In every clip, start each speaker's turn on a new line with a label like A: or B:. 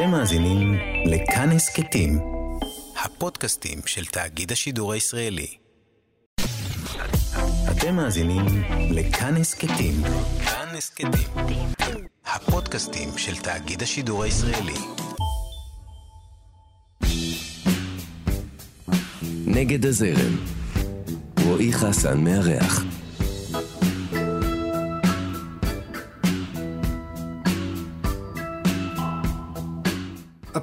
A: אתם מאזינים לכאן הסכתים, הפודקאסטים של תאגיד השידור הישראלי. אתם מאזינים לכאן הסכתים, כאן הסכתים, הפודקאסטים של תאגיד השידור הישראלי.
B: נגד הזרם. רועי חסן מארח.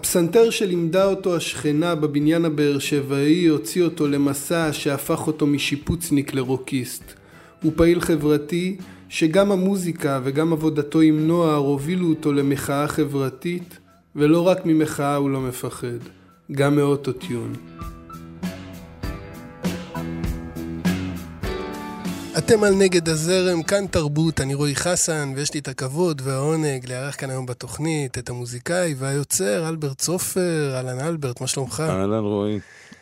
C: הפסנתר שלימדה אותו השכנה בבניין הבאר שבעי הוציא אותו למסע שהפך אותו משיפוצניק לרוקיסט. הוא פעיל חברתי שגם המוזיקה וגם עבודתו עם נוער הובילו אותו למחאה חברתית ולא רק ממחאה הוא לא מפחד, גם מאוטוטיון. אתם על נגד הזרם, כאן תרבות, אני רועי חסן, ויש לי את הכבוד והעונג לארח כאן היום בתוכנית את המוזיקאי והיוצר אלברט סופר, אהלן אלברט, מה שלומך?
D: אהלן רועי,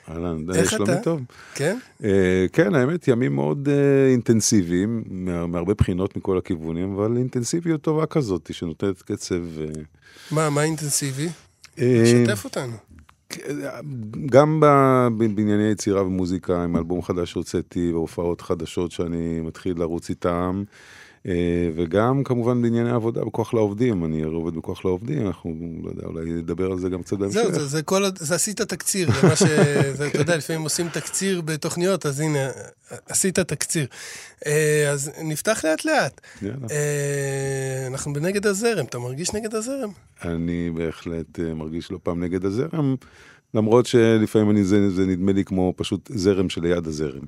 D: אהלן,
C: איך
D: שלומי? טוב.
C: כן?
D: אה, כן, האמת, ימים מאוד אה, אינטנסיביים, מה- מהרבה בחינות מכל הכיוונים, אבל אינטנסיביות טובה כזאת, שנותנת קצב. אה,
C: מה, מה אינטנסיבי?
D: אה,
C: שתף אותנו.
D: גם בענייני יצירה ומוזיקה, עם אלבום חדש שהוצאתי, והופעות חדשות שאני מתחיל לרוץ איתם, וגם כמובן בענייני עבודה בכוח לעובדים, אני עובד בכוח לעובדים, אנחנו, לא יודע, אולי נדבר על זה גם קצת בהמשך.
C: זהו, זה, זה כל, זה עשית תקציר, זה מה ש... זה, אתה יודע, לפעמים עושים תקציר בתוכניות, אז הנה, עשית תקציר. אה, אז נפתח לאט לאט.
D: יאללה.
C: אה, אנחנו בנגד הזרם, אתה מרגיש נגד הזרם?
D: אני בהחלט אה, מרגיש לא פעם נגד הזרם, למרות שלפעמים אני, זה, זה נדמה לי כמו פשוט זרם שליד הזרם.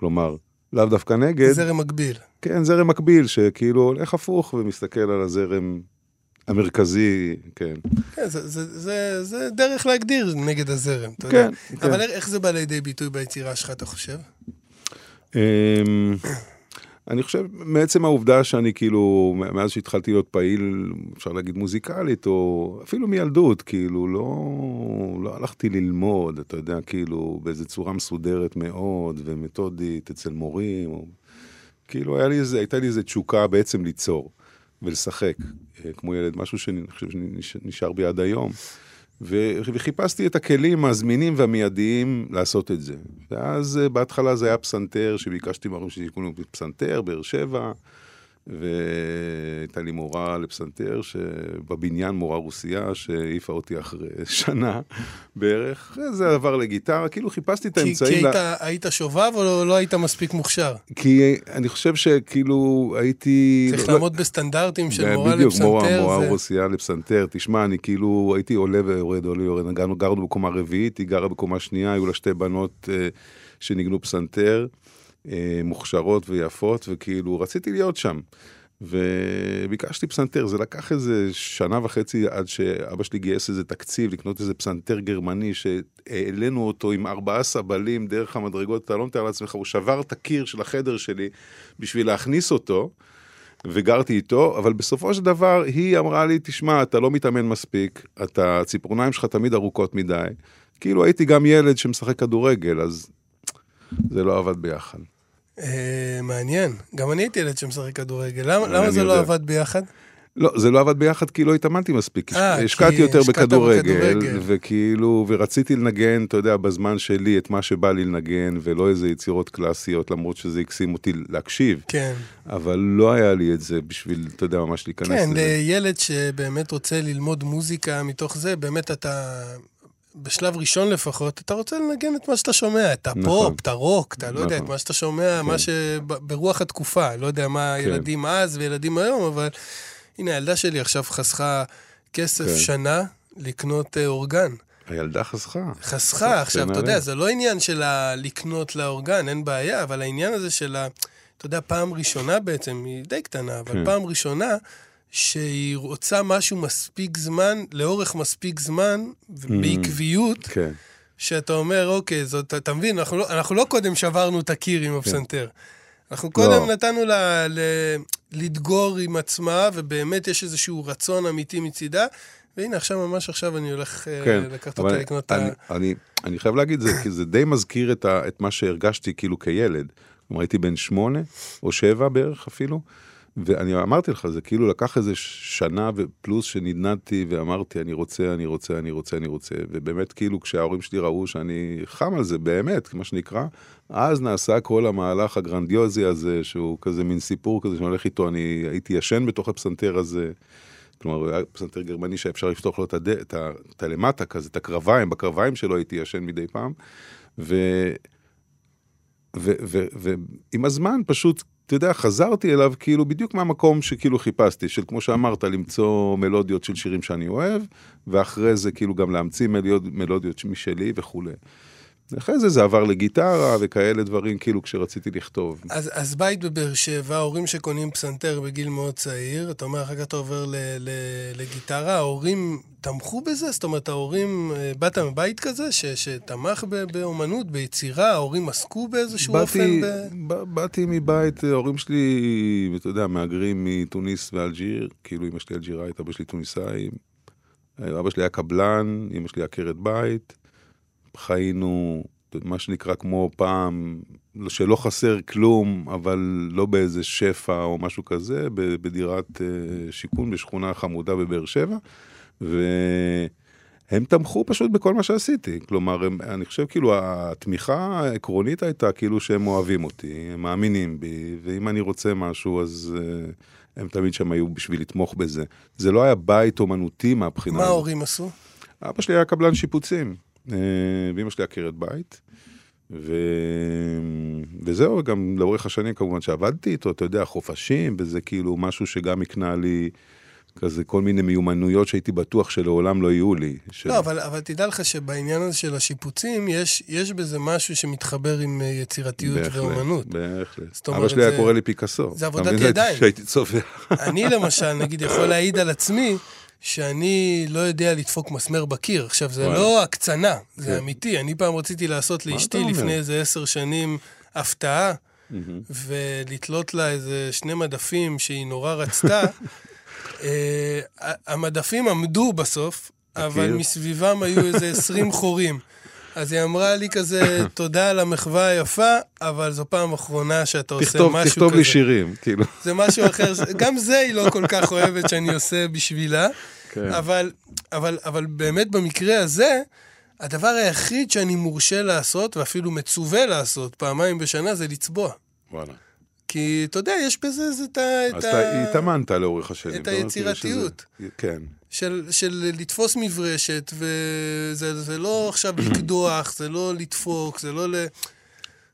D: כלומר, לאו דווקא נגד,
C: זרם מקביל.
D: כן, זרם מקביל, שכאילו הולך הפוך ומסתכל על הזרם המרכזי, כן.
C: כן, זה, זה, זה, זה דרך להגדיר נגד הזרם, אתה
D: כן,
C: יודע.
D: כן.
C: אבל איך- זה בא לידי ביטוי ביצירה שלך, אתה חושב?
D: אני חושב, מעצם העובדה שאני כאילו, מאז שהתחלתי להיות פעיל, אפשר להגיד מוזיקלית, או אפילו מילדות, כאילו, לא, לא הלכתי ללמוד, אתה יודע, כאילו, באיזו צורה מסודרת מאוד ומתודית אצל מורים, או, כאילו, לי איזה, הייתה לי איזו תשוקה בעצם ליצור ולשחק, אה, כמו ילד, משהו שאני חושב שנשאר בי עד היום. וחיפשתי את הכלים הזמינים והמיידיים לעשות את זה. ואז אה, בהתחלה זה היה פסנתר, שביקשתי מההורים שיקראו לי פסנתר, באר שבע, והייתה לי מורה לפסנתר, שבבניין מורה רוסייה, שהעיפה אותי אחרי שנה בערך. אחרי זה עבר לגיטרה, כאילו חיפשתי את
C: כי, כי
D: האמצעים.
C: היית,
D: לה-
C: היית שובב או לא, לא היית מספיק מוכשר?
D: כי אני חושב שכאילו הייתי...
C: צריך
D: לא-
C: לעמוד בסטנדרטים של מורה
D: בדיוק, מורה,
C: לפסנתר.
D: מורה
C: זה...
D: רוסייה לפסנתר. תשמע, אני כאילו הייתי עולה ויורד, עולה ויורד. גרנו, גרנו בקומה רביעית, היא גרה בקומה שנייה, היו לה שתי בנות אה, שניגנו פסנתר, אה, מוכשרות ויפות, וכאילו רציתי להיות שם. וביקשתי פסנתר, זה לקח איזה שנה וחצי עד שאבא שלי גייס איזה תקציב לקנות איזה פסנתר גרמני שהעלינו אותו עם ארבעה סבלים דרך המדרגות, אתה לא מתאר לעצמך, הוא שבר את הקיר של החדר שלי בשביל להכניס אותו. וגרתי איתו, אבל בסופו של דבר היא אמרה לי, תשמע, אתה לא מתאמן מספיק, אתה, הציפורניים שלך תמיד ארוכות מדי. כאילו הייתי גם ילד שמשחק כדורגל, אז זה לא עבד ביחד.
C: אה, מעניין. גם אני הייתי ילד שמשחק כדורגל. למה, זה לא. עבד ביחד?
D: לא, זה לא עבד ביחד כי לא התאמנתי מספיק.
C: אה,
D: השקעתי יותר בכדורגל,
C: בכדורגל.
D: וכאילו, ורציתי לנגן, אתה יודע, בזמן שלי את מה שבא לי לנגן, ולא איזה יצירות קלאסיות, למרות שזה הקסים אותי להקשיב,
C: כן.
D: אבל לא היה לי את זה בשביל, אתה יודע, ממש להיכנס
C: כן,
D: לזה.
C: לילד שבאמת רוצה ללמוד מוזיקה מתוך זה, באמת אתה, בשלב ראשון לפחות, אתה רוצה לנגן את מה שאתה שומע, את הפופ,
D: נכון.
C: את הרוק, אתה לא יודע, את
D: נכון.
C: מה שאתה שומע, מה
D: כן.
C: שברוח התקופה, לא יודע מה
D: כן.
C: ילדים אז וילדים היום, אבל הנה, הילדה שלי עכשיו חסכה כסף
D: כן.
C: שנה לקנות אה, אורגן.
D: הילדה חסכה.
C: חסכה, עכשיו, אתה
D: נעלה.
C: יודע, זה לא עניין של לקנות לאורגן, אין בעיה, אבל העניין הזה של ה... אתה יודע, פעם ראשונה בעצם, היא די קטנה, אבל
D: כן.
C: פעם ראשונה שהיא רוצה משהו מספיק זמן, לאורך מספיק זמן, בעקביות,
D: כן.
C: שאתה אומר, אוקיי, זאת, אתה מבין, אנחנו לא, אנחנו לא קודם שברנו את הקיר עם הפסנתר. אנחנו
D: לא.
C: קודם נתנו לה ל, לדגור עם עצמה, ובאמת יש איזשהו רצון אמיתי מצידה, והנה, עכשיו, ממש עכשיו אני הולך אה,
D: כן,
C: לקחת אותה לקנות
D: אני,
C: ה...
D: אני, אני חייב להגיד זה, כי זה די מזכיר את, ה, את מה שהרגשתי כאילו כילד. כלומר, הייתי בן שמונה או שבע בערך אפילו, ואני אמרתי לך, זה כאילו לקח איזה שנה ופלוס שנדנדתי ואמרתי, אני רוצה, אני רוצה, אני רוצה, אני רוצה. ובאמת, כאילו, כשההורים שלי ראו שאני חם על זה, באמת, מה שנקרא, אז נעשה כל המהלך הגרנדיוזי הזה, שהוא כזה מין סיפור כזה שאני הולך איתו, אני הייתי ישן בתוך הפסנתר הזה. כלומר, היה פסנתר גרמני שאפשר לפתוח לו את, הד... את, ה... את הלמטה כזה, את הקרביים, בקרביים שלו הייתי ישן מדי פעם. ו... ועם הזמן פשוט, אתה יודע, חזרתי אליו כאילו בדיוק מהמקום שכאילו חיפשתי, של כמו שאמרת, למצוא מלודיות של שירים שאני אוהב, ואחרי זה כאילו גם להמציא מלודיות, משלי וכולי. אחרי זה זה עבר לגיטרה וכאלה דברים, כאילו כשרציתי לכתוב.
C: אז, אז בית בבאר שבע, הורים שקונים פסנתר בגיל מאוד צעיר, אתה אומר, אחר כך אתה עובר ל, ל, לגיטרה, ההורים תמכו בזה? זאת אומרת, ההורים, אה, באת מבית כזה ש, שתמך ב, באומנות, ביצירה, ההורים עסקו באיזשהו באתי, אופן? ב...
D: ב... באתי מבית, ההורים שלי, אתה יודע, מהגרים מתוניס ואלג'יר, כאילו אמא שלי אלג'יראית, אבא שלי טוניסאי, אבא שלי היה קבלן, אמא שלי עקרת בית. חיינו, מה שנקרא כמו פעם, שלא חסר כלום, אבל לא באיזה שפע או משהו כזה, בדירת אה, שיכון בשכונה חמודה בבאר שבע. והם תמכו פשוט בכל מה שעשיתי. כלומר, הם, אני חושב כאילו התמיכה העקרונית הייתה כאילו שהם אוהבים אותי, הם מאמינים בי, ואם אני רוצה משהו אז... uh, הם תמיד שם היו בשביל לתמוך בזה. זה לא היה בית אומנותי מהבחינה.
C: מה ההורים עשו?
D: אבא שלי היה קבלן שיפוצים. אה, ואימא שלי עקרת בית. ו... וזהו, גם לאורך השנים כמובן שעבדתי איתו, אתה יודע, חופשים, וזה כאילו משהו שגם הקנה לי כזה כל מיני מיומנויות שהייתי בטוח שלעולם לא יהיו לי.
C: של... לא, אבל, אבל תדע לך שבעניין הזה של השיפוצים, יש, יש בזה משהו שמתחבר עם אה, יצירתיות בהחלט, ואומנות.
D: בהחלט. אבא שלי היה קורא לי פיקאסו.
C: זה עבודת ידיים.
D: שהייתי צובע.
C: אני למשל, נגיד, יכול להעיד על עצמי, שאני לא יודע לדפוק מסמר בקיר. עכשיו, זה וואלה. לא הקצנה, זה כן. אמיתי. אני פעם רציתי לעשות לאשתי לפני איזה עשר שנים הפתעה, mm-hmm. ולתלות לה איזה שני מדפים שהיא נורא רצתה. uh, המדפים עמדו בסוף, אבל מסביבם היו איזה עשרים חורים. אז היא אמרה לי כזה, תודה על המחווה היפה, אבל זו פעם אחרונה שאתה עושה
D: תכתוב,
C: משהו
D: כזה. תכתוב לי שירים, כאילו.
C: זה משהו אחר, גם זה היא לא כל כך אוהבת שאני עושה בשבילה. כן. אבל, אבל, אבל באמת במקרה הזה, הדבר היחיד שאני מורשה לעשות, ואפילו מצווה לעשות פעמיים בשנה, זה לצבוע.
D: וואלה.
C: כי אתה יודע, יש בזה את ה...
D: אז אתה התאמנת לאורך השנים.
C: את היצירתיות.
D: שזה... כן.
C: של, של לתפוס מברשת, וזה לא עכשיו לקדוח, זה לא לדפוק, זה לא ל...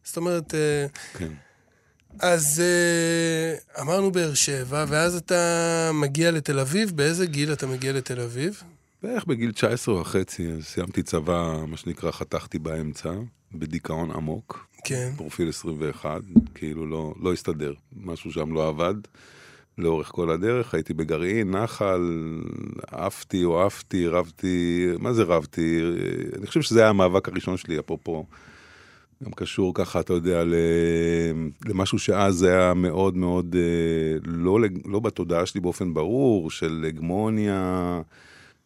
C: זאת אומרת... אה, כן. אז uh, אמרנו באר שבע, ואז אתה מגיע לתל אביב, באיזה גיל אתה מגיע לתל אביב?
D: בערך בגיל 19 וחצי, סיימתי צבא, מה שנקרא, חתכתי באמצע, בדיכאון עמוק.
C: כן.
D: פרופיל 21, כאילו לא, לא הסתדר, משהו שם לא עבד. לאורך כל הדרך, הייתי בגרעין, נחל, עפתי או עפתי, רבתי, מה זה רבתי? אני חושב שזה היה המאבק הראשון שלי, אפרופו גם קשור ככה, אתה יודע, למשהו שאז היה מאוד מאוד אה, לא, לא בתודעה שלי באופן ברור, של הגמוניה,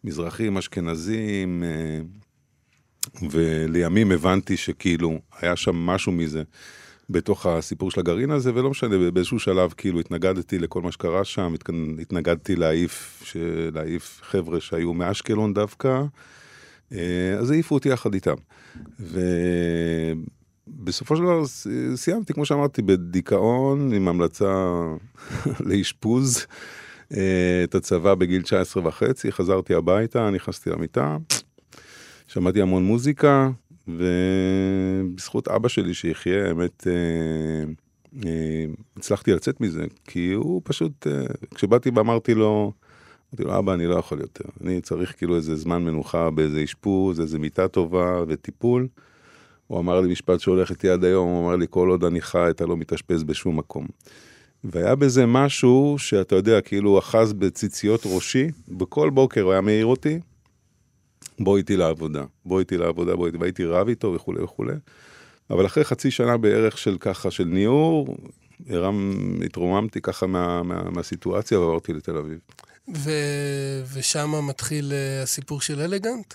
D: מזרחים, אשכנזים, אה, ולימים הבנתי שכאילו היה שם משהו מזה בתוך הסיפור של הגרעין הזה, ולא משנה, באיזשהו שלב כאילו התנגדתי לכל מה שקרה שם, התנגדתי להעיף, להעיף חבר'ה שהיו מאשקלון דווקא, אה, אז העיפו אותי יחד איתם. ו... בסופו של דבר סיימתי, כמו שאמרתי, בדיכאון עם המלצה לאשפוז אה, את הצבא בגיל 19 וחצי, חזרתי הביתה, נכנסתי למיטה, שמעתי המון מוזיקה, ובזכות אבא שלי שיחיה, האמת, אה, אה, הצלחתי לצאת מזה, כי הוא פשוט, כשבאתי ואמרתי לו, אמרתי לו, אבא, אני לא יכול יותר, אני צריך כאילו איזה זמן מנוחה באיזה אשפוז, איזה מיטה טובה וטיפול. הוא אמר לי משפט שהולך איתי עד היום, הוא אמר לי, כל עוד אני חי, אתה לא מתאשפז בשום מקום. והיה בזה משהו שאתה יודע, כאילו אחז בציציות ראשי, בכל בוקר הוא היה מעיר אותי, בוא איתי לעבודה, בוא איתי לעבודה, בוא איתי, והייתי רב איתו וכולי וכולי. אבל אחרי חצי שנה בערך של ככה, של ניעור, הרם, התרוממתי ככה מה, מה, מהסיטואציה ועברתי לתל אביב.
C: ו... ושם מתחיל uh, הסיפור של אלגנט?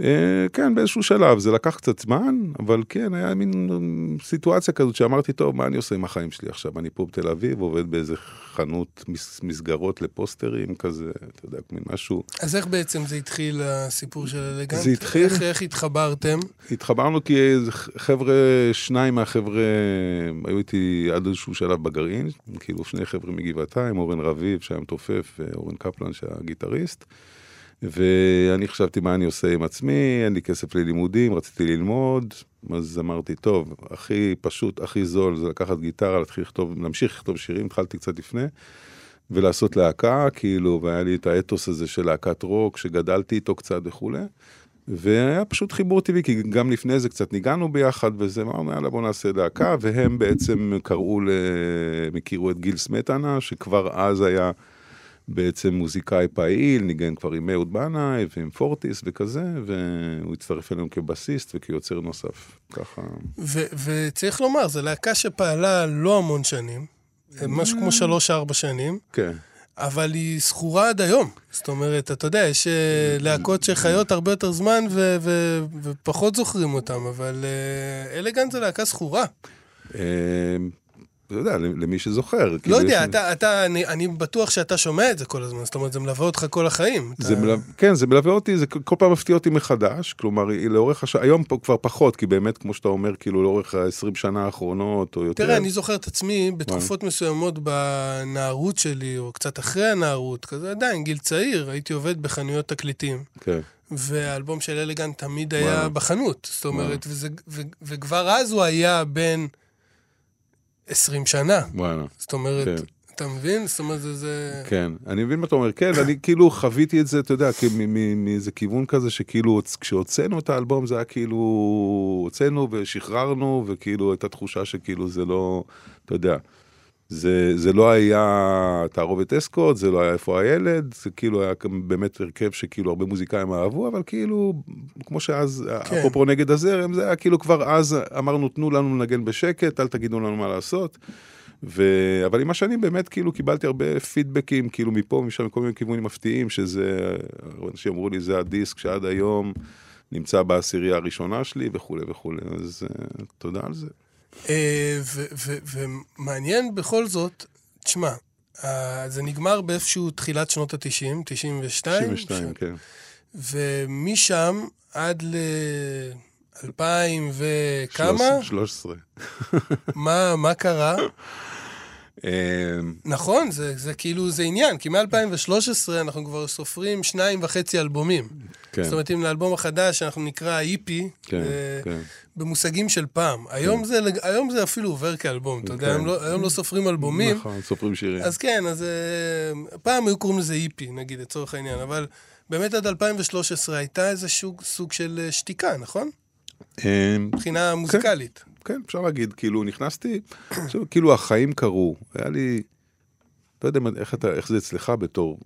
D: אה, כן, באיזשהו שלב, זה לקח קצת זמן, אבל כן, היה מין אה, סיטואציה כזאת שאמרתי, טוב, מה אני עושה עם החיים שלי עכשיו? אני פה בתל אביב, עובד באיזה חנות מס- מסגרות לפוסטרים כזה, אתה יודע, מין משהו.
C: אז איך בעצם זה התחיל, הסיפור של אלגנט?
D: זה התחיל-
C: איך, איך התחברתם?
D: התחברנו כי חבר'ה, שניים מהחבר'ה היו איתי עד איזשהו שלב בגרעין, כאילו שני חבר'ה מגבעתיים, אורן רביב שהיה מתופף, ואורן קפלן שהיה גיטריסט. ואני חשבתי מה אני עושה עם עצמי, אין לי כסף ללימודים, רציתי ללמוד, אז אמרתי, טוב, הכי פשוט, הכי זול, זה לקחת גיטרה, להתחיל לכתוב, להמשיך לכתוב שירים, התחלתי קצת לפני, ולעשות להקה, כאילו, והיה לי את האתוס הזה של להקת רוק, שגדלתי איתו קצת וכולי. והיה פשוט חיבור טבעי, כי גם לפני זה קצת ניגענו ביחד, וזה אמרנו, יאללה, בוא נעשה להקה, והם בעצם קראו. הם הכירו את גיל סמטנה, שכבר אז היה בעצם מוזיקאי פעיל, ניגן כבר עם אהוד בנאי ועם פורטיס וכזה, והוא הצטרף אלינו כבסיסט וכיוצר נוסף, ככה.
C: ו- וצריך לומר, זו להקה שפעלה לא המון שנים, משהו כמו שלוש-ארבע שנים,
D: כן.
C: אבל היא זכורה עד היום. זאת אומרת, אתה יודע, יש אה, להקות שחיות הרבה יותר זמן ו- ו- ופחות זוכרים אותם, אבל אה, אלגנט זה להקה זכורה.
D: אתה יודע, למי שזוכר.
C: לא
D: כאילו,
C: יודע,
D: יש-
C: אתה, אתה, אני, אני בטוח שאתה שומע את זה כל הזמן, זאת אומרת, זה מלווה אותך כל החיים.
D: זה
C: אתה...
D: מלווה, כן, זה מלווה אותי, זה כל פעם מפתיע אותי מחדש, כלומר, לאורך השעה, היום פה כבר פחות, כי באמת, כמו שאתה אומר, כאילו, לאורך ה-20 שנה האחרונות, או יותר.
C: תראה, אני זוכר את עצמי בתקופות מסוימות בנערות שלי, או קצת אחרי הנערות, כזה עדיין, גיל צעיר, הייתי עובד בחנויות תקליטים,
D: כן,
C: והאלבום של אלגנט תמיד היה
D: וואלה.
C: בחנות. זאת אומרת, וזה, ו, וכבר אז הוא היה בן 20 שנה.
D: וואלה.
C: זאת אומרת,
D: כן.
C: אתה מבין? זאת אומרת, זה... זה...
D: כן, אני מבין מה אתה אומר, כן, אני כאילו חוויתי את זה, אתה יודע, מאיזה כיוון כזה, שכאילו, כשהוצאנו את האלבום זה היה כאילו, הוצאנו ושחררנו, וכאילו הייתה תחושה שכאילו זה לא, אתה יודע, זה, זה לא היה תערובת אסקוט, זה לא היה איפה הילד, זה כאילו היה באמת הרכב שכאילו הרבה מוזיקאים אהבו, אבל כאילו, כמו שאז,
C: כן.
D: אפרופו נגד הזרם, זה היה כאילו כבר אז אמרנו, תנו לנו לנגן בשקט, אל תגידו לנו מה לעשות. ו... אבל עם השנים באמת כאילו קיבלתי הרבה פידבקים, כאילו מפה, משם, מכל מיני כיוונים מפתיעים, שזה, אנשים אמרו לי, זה הדיסק שעד היום נמצא בעשירייה הראשונה שלי וכולי וכולי, אז uh, תודה על זה.
C: אה, ומעניין בכל זאת, תשמע, אה, זה נגמר באיפשהו תחילת שנות ה-90, 92,
D: 92, כן.
C: ומשם עד ל-2000 וכמה,
D: 13.
C: מה, מה קרה?
D: אה,
C: נכון, זה, זה כאילו, זה עניין, כי מ-2013 אנחנו כבר סופרים שניים וחצי אלבומים.
D: כן,
C: זאת אומרת, אם לאלבום החדש, אנחנו נקרא איפי,
D: כן,
C: אה,
D: כן.
C: במושגים של פעם. היום, זה, היום זה אפילו עובר כאלבום, אתה יודע,
D: כן.
C: לא, היום לא סופרים אלבומים.
D: נכון, סופרים שירים.
C: אז כן, אז אה, פעם היו קוראים לזה איפי, נגיד, לצורך העניין, אבל באמת עד 2013 הייתה איזה סוג, סוג של אה, שתיקה, נכון?
D: אה,
C: מבחינה מוזיקלית.
D: כן, אפשר להגיד, כאילו, נכנסתי, עכשיו, כאילו, החיים קרו, היה לי, לא יודע איך, אתה, איך זה אצלך בתור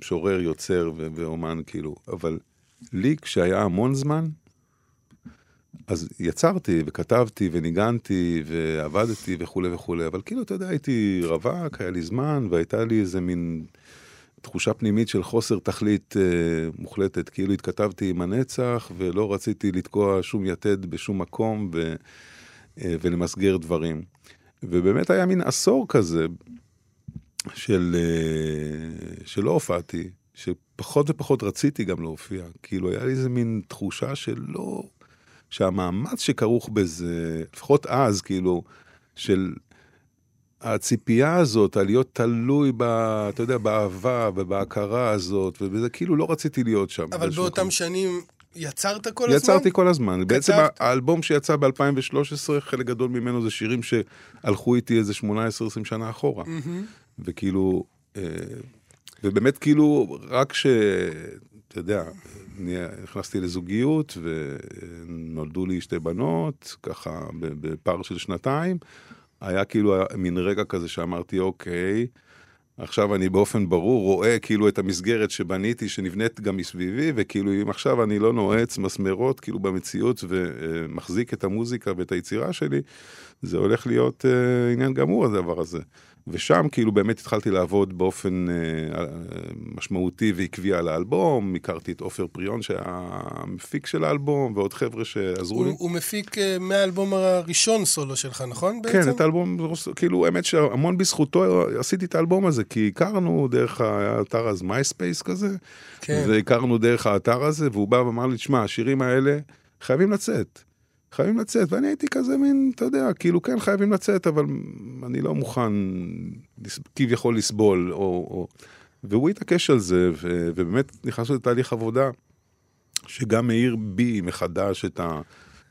D: שורר, יוצר ו- ואומן, כאילו, אבל לי, כשהיה המון זמן, אז יצרתי וכתבתי וניגנתי ועבדתי וכולי וכולי, אבל כאילו, אתה יודע, הייתי רווק, היה לי זמן, והייתה לי איזה מין תחושה פנימית של חוסר תכלית אה, מוחלטת, כאילו התכתבתי עם הנצח ולא רציתי לתקוע שום יתד בשום מקום ו, ולמסגר דברים. ובאמת היה מין עשור כזה של, אה, שלא הופעתי, שפחות ופחות רציתי גם להופיע. כאילו, היה לי איזה מין תחושה שלא... שהמאמץ שכרוך בזה, לפחות אז, כאילו, של הציפייה הזאת, להיות תלוי ב... אתה יודע, באהבה ובהכרה הזאת, ובזה כאילו לא רציתי להיות שם.
C: אבל באותם
D: מקום.
C: שנים יצרת כל הזמן?
D: יצרתי כל הזמן. בעצם
C: כתבת?
D: האלבום שיצא ב-2013, חלק גדול ממנו זה שירים שהלכו איתי איזה 18-20 שנה אחורה.
C: מהמם.
D: וכאילו, אה, ובאמת כאילו, רק ש... אתה יודע, נכנסתי לזוגיות ונולדו לי שתי בנות, ככה בפער של שנתיים. היה כאילו מין רגע כזה שאמרתי, אוקיי, עכשיו אני באופן ברור רואה כאילו את המסגרת שבניתי, שנבנית גם מסביבי, וכאילו אם עכשיו אני לא נועץ מסמרות כאילו במציאות ומחזיק את המוזיקה ואת היצירה שלי, זה הולך להיות אה, עניין גמור הדבר הזה. ושם כאילו באמת התחלתי לעבוד באופן אה, אה, משמעותי ועקבי על האלבום, הכרתי את עופר פריון שהיה המפיק של האלבום, ועוד חבר'ה שעזרו לי.
C: הוא, הוא מפיק אה, מהאלבום הראשון סולו שלך, נכון
D: כן,
C: בעצם?
D: את האלבום, כאילו, האמת שהמון בזכותו עשיתי את האלבום הזה, כי הכרנו דרך האתר אז MySpace כזה,
C: כן.
D: והכרנו דרך האתר הזה, והוא בא ואמר לי, תשמע, השירים האלה חייבים לצאת. חייבים לצאת, ואני הייתי כזה מין, אתה יודע, כאילו כן חייבים לצאת, אבל אני לא מוכן כביכול לסבול, או, או... והוא התעקש על זה, ו... ובאמת נכנסנו לתהליך עבודה, שגם מאיר בי מחדש את